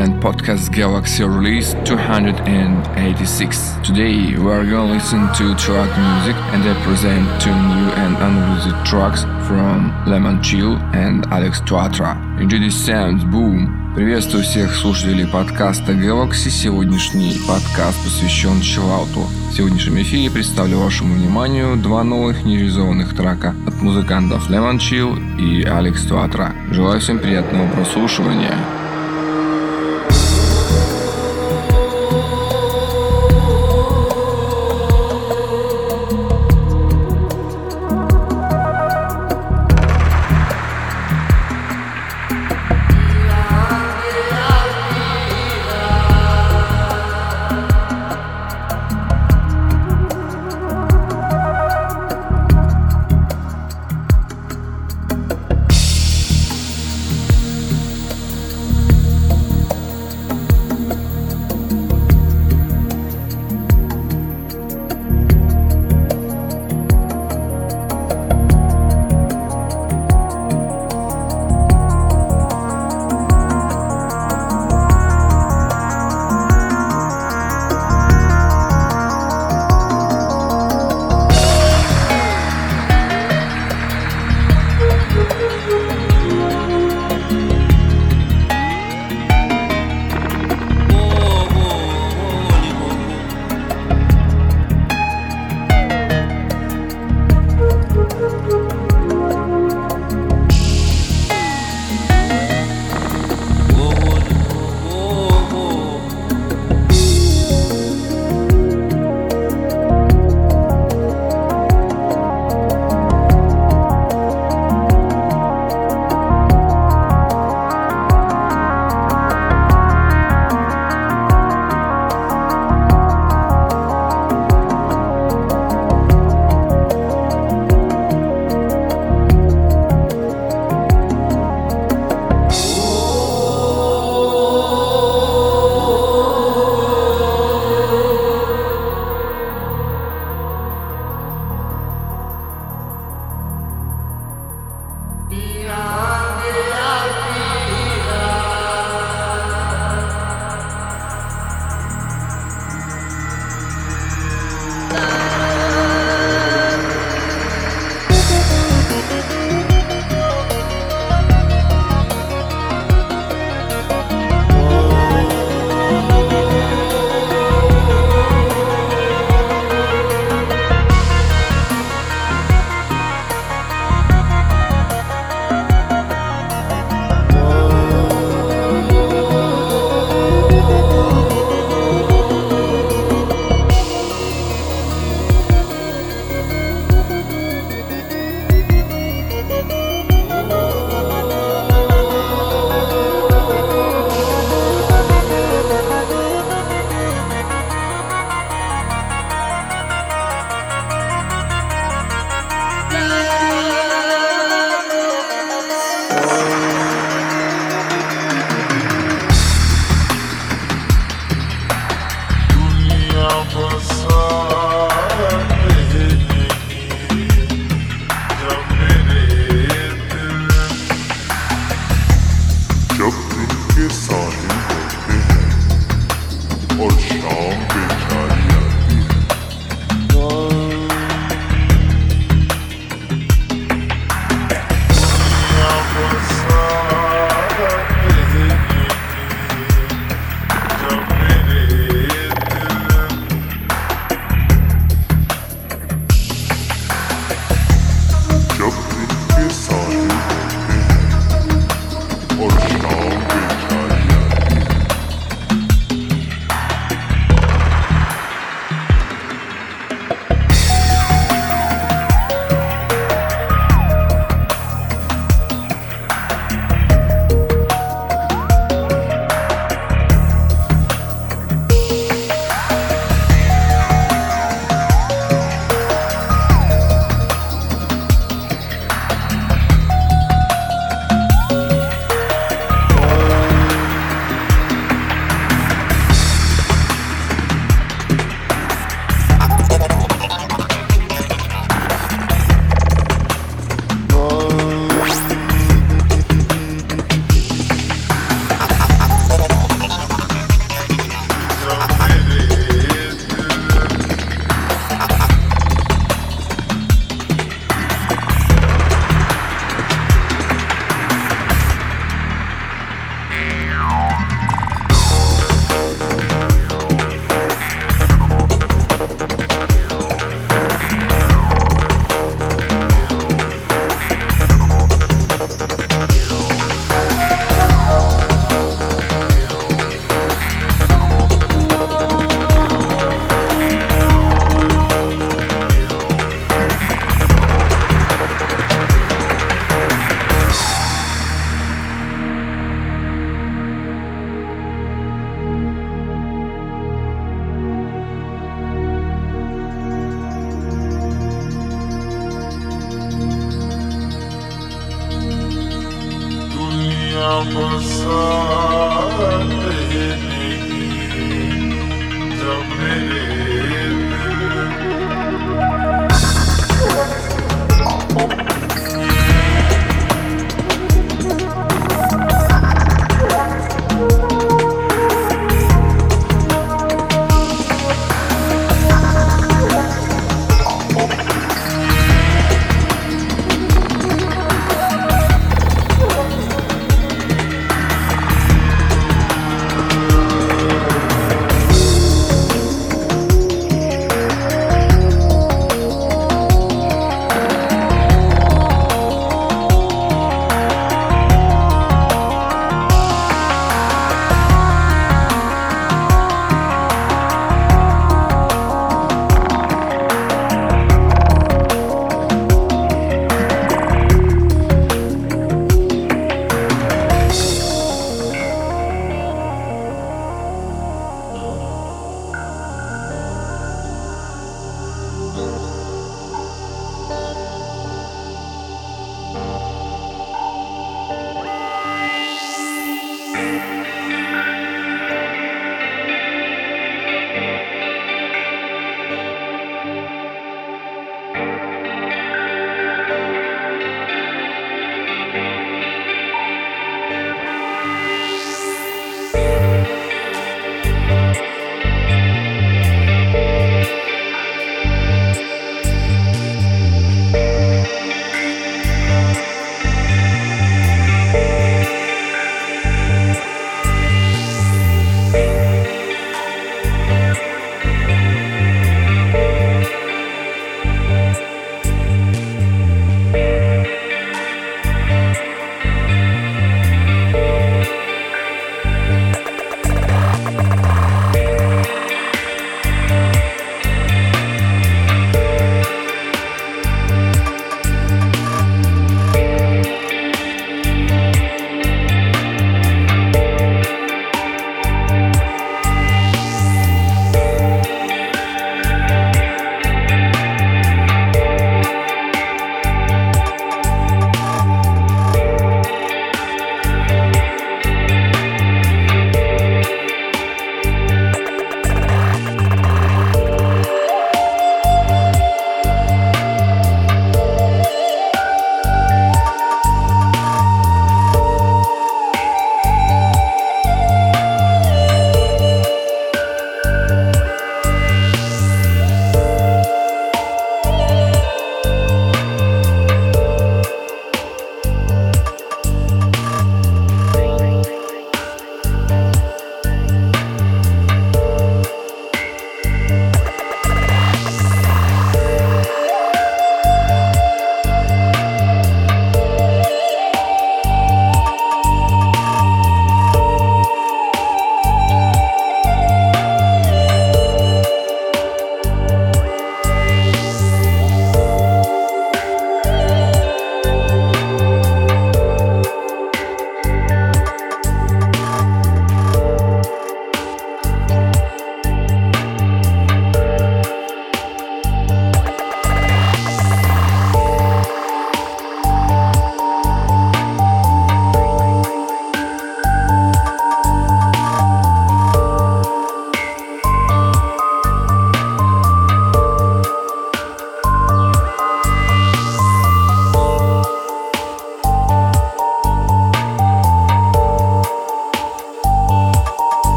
«Галаксия». podcast Galaxy release 286. Today we are gonna listen to track music and I present two new and unreleased tracks from Lemon Chill and Alex Tuatra. Enjoy this sounds, boom! Приветствую всех слушателей подкаста Galaxy. Сегодняшний подкаст посвящен чиллауту. В сегодняшнем эфире представлю вашему вниманию два новых нереализованных трека от музыкантов Lemon Chill и Alex Tuatra. Желаю всем приятного прослушивания.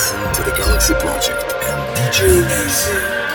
listen to the Galaxy Project and DJ Easy.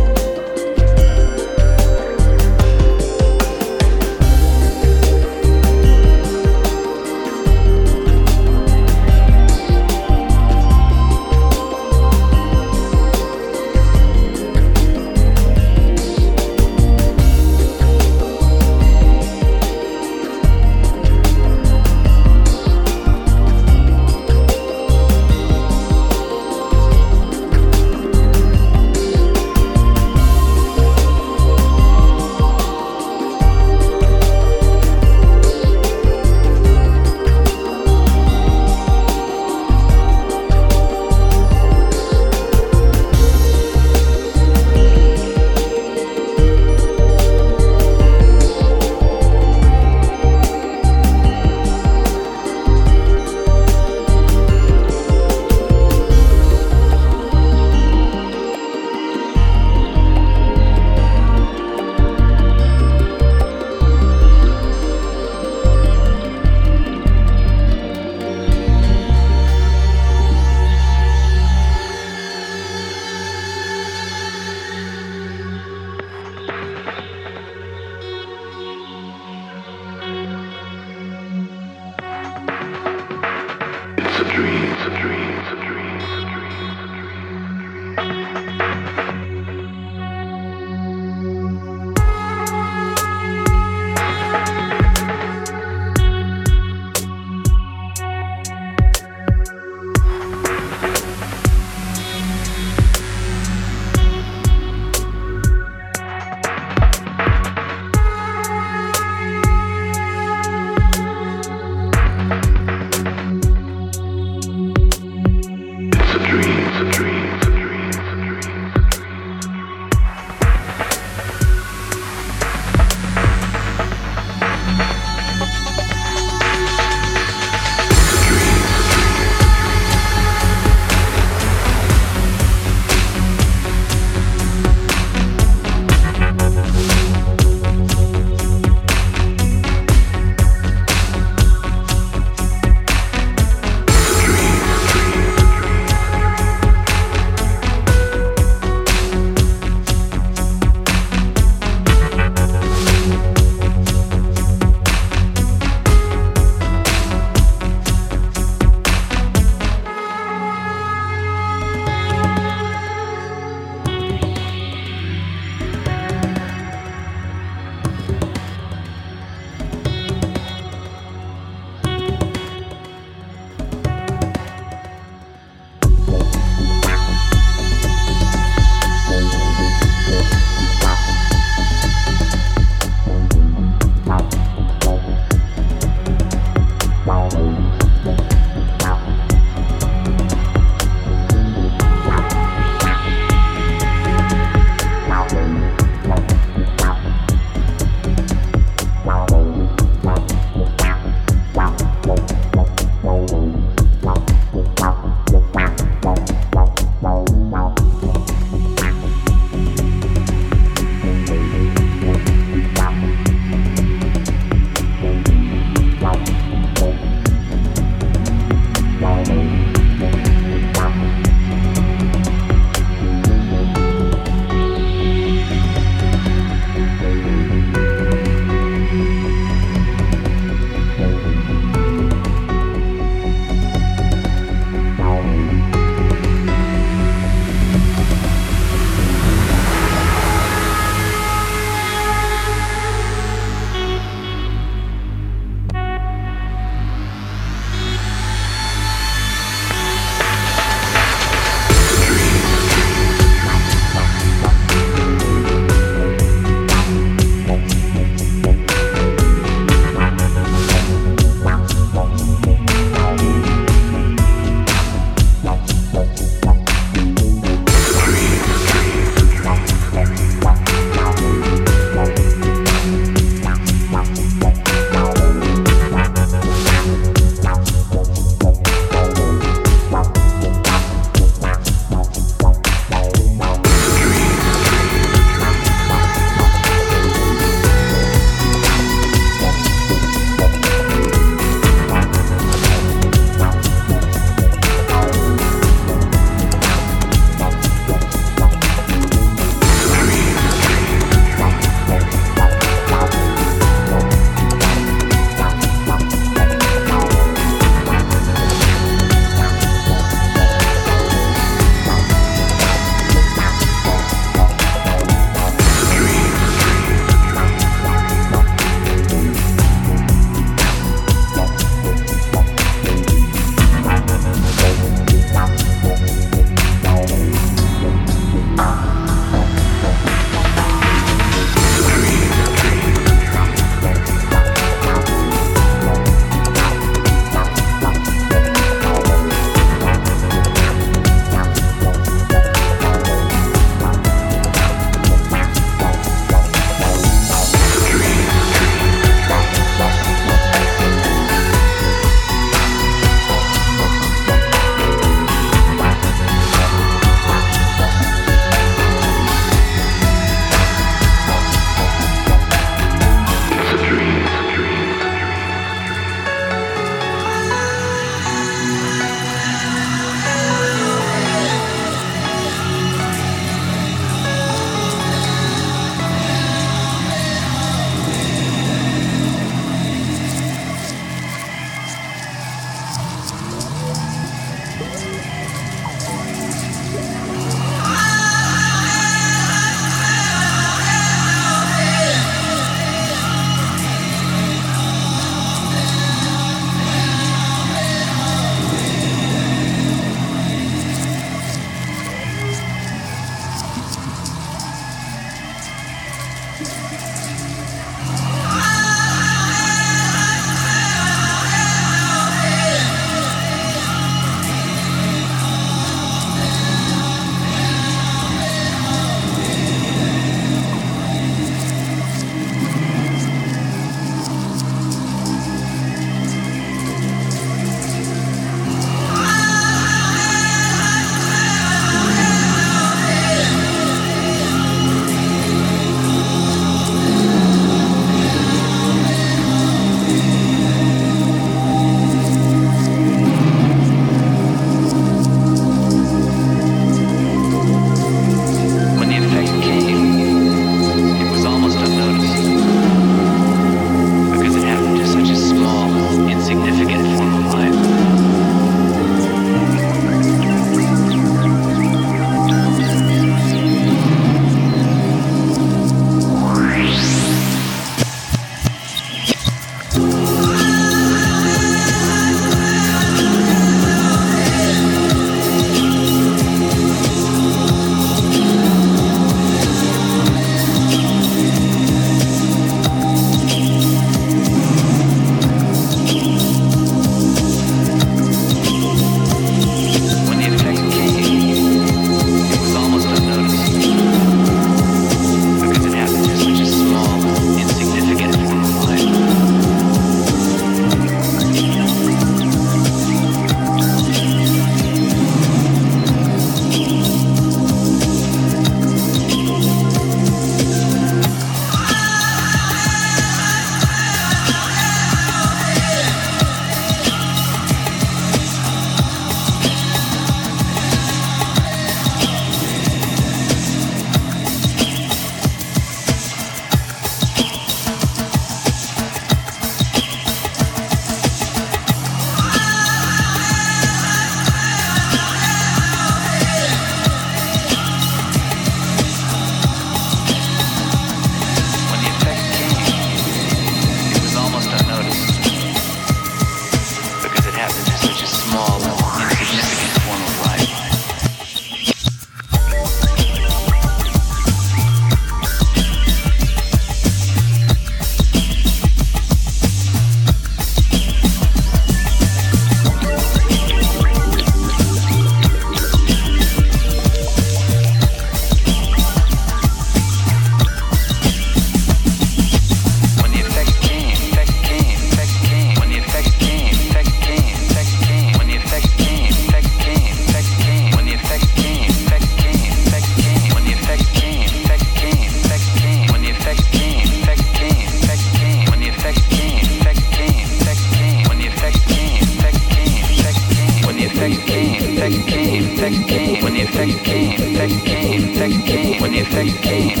you came.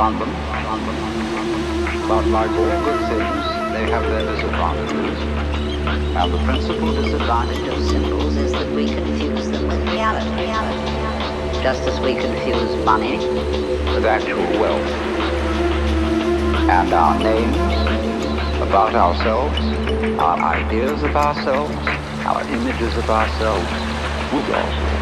Depends on them, on them, But like all good things, they have their disadvantages. Now the principal disadvantage of symbols is that we confuse them with reality. reality. Just as we confuse money with actual wealth. And our names about ourselves, our ideas of ourselves, our images of ourselves with ourselves.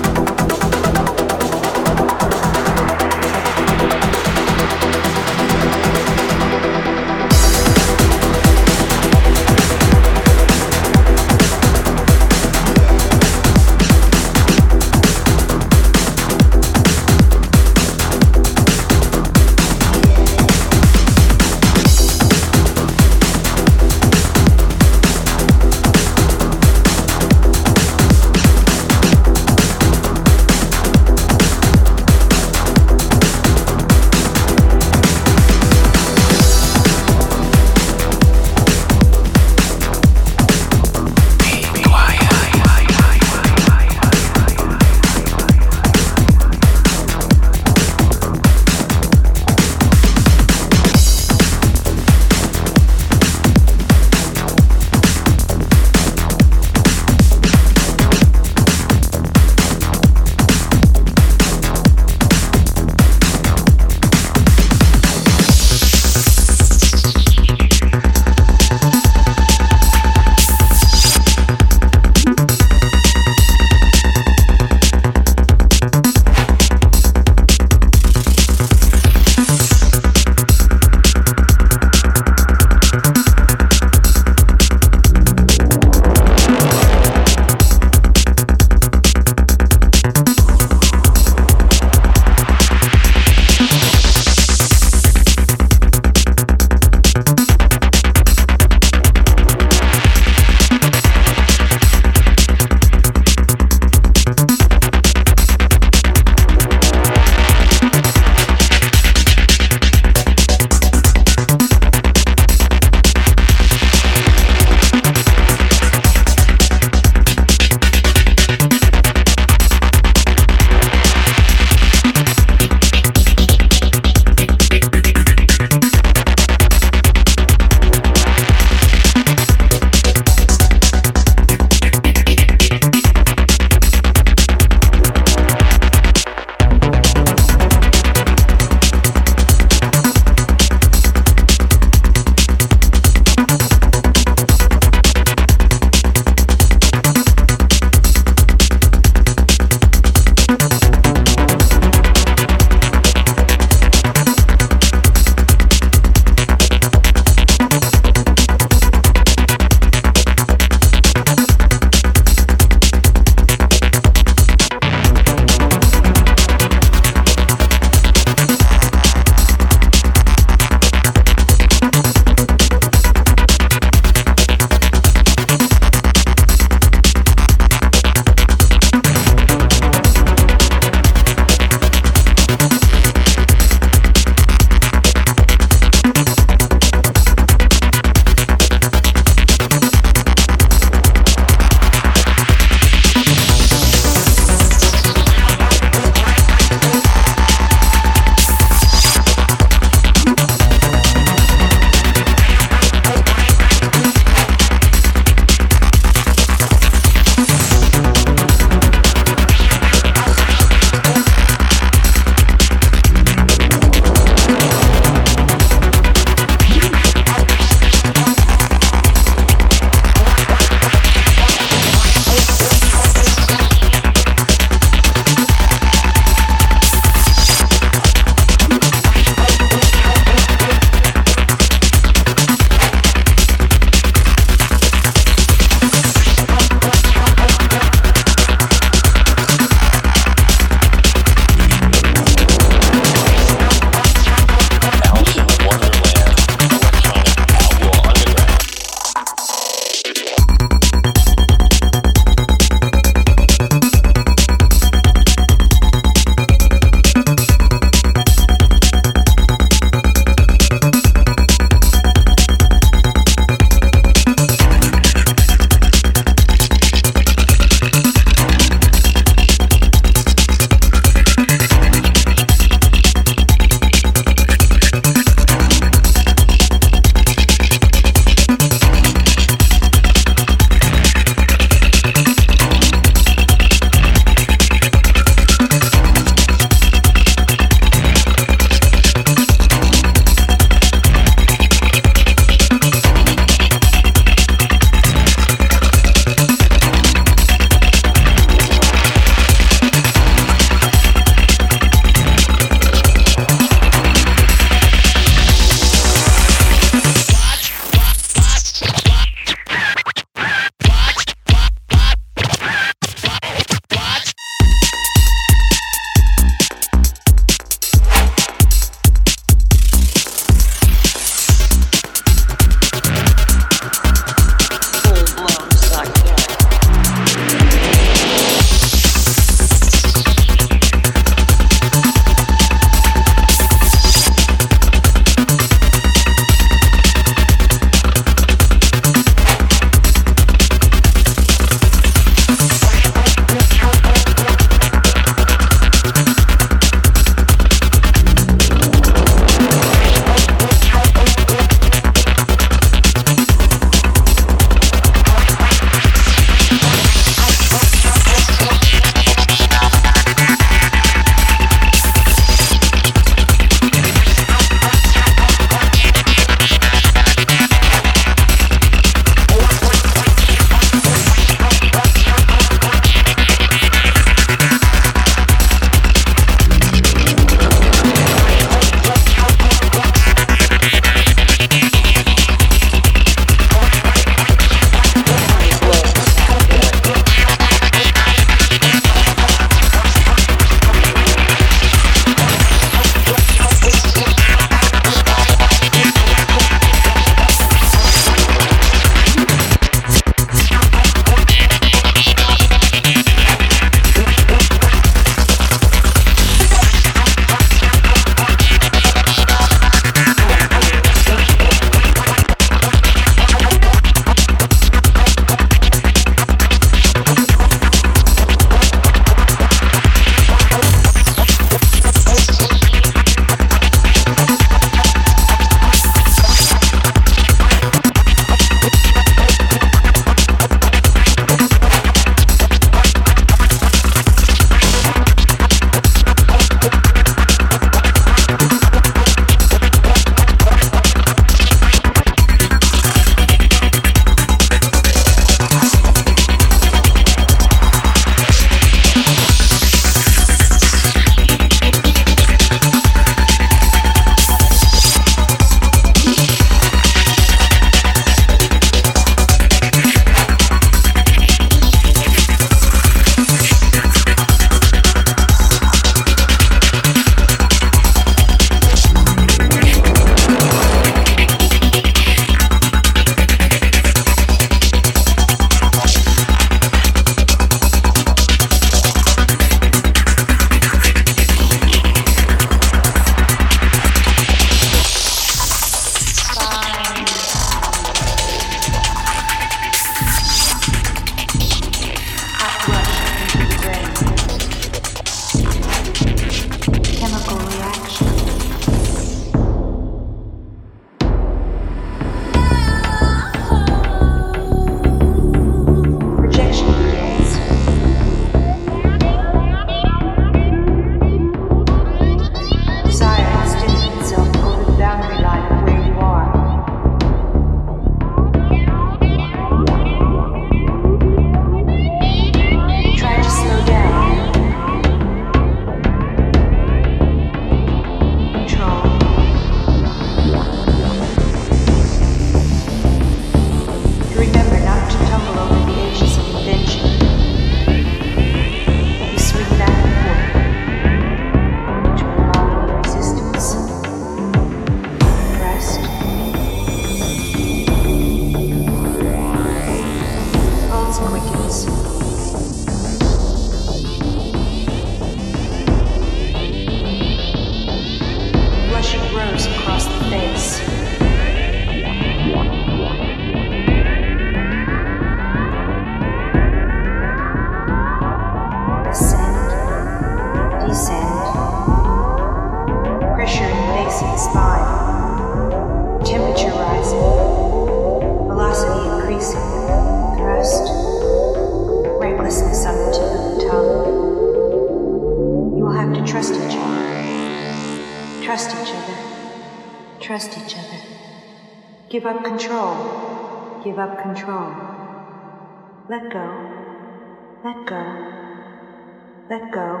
Let go.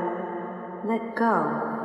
Let go.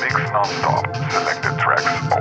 Mix non-stop, selected tracks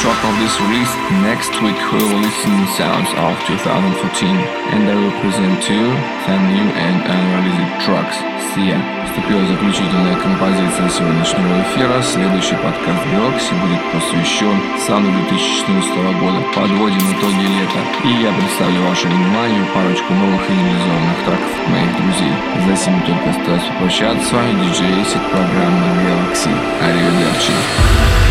track of this release. Next week we will listen sounds of 2014 and I will present to you some new and unreleased tracks. See ya! Вступила заключительная композиция сегодняшнего эфира. Следующий подкаст Galaxy будет посвящен сауну 2014 года. Подводим итоги лета. И я представлю вашему вниманию парочку новых и реализованных треков моих друзей. За сим только осталось попрощаться. С вами диджей Эсик, программа Galaxy. Аривидерчи.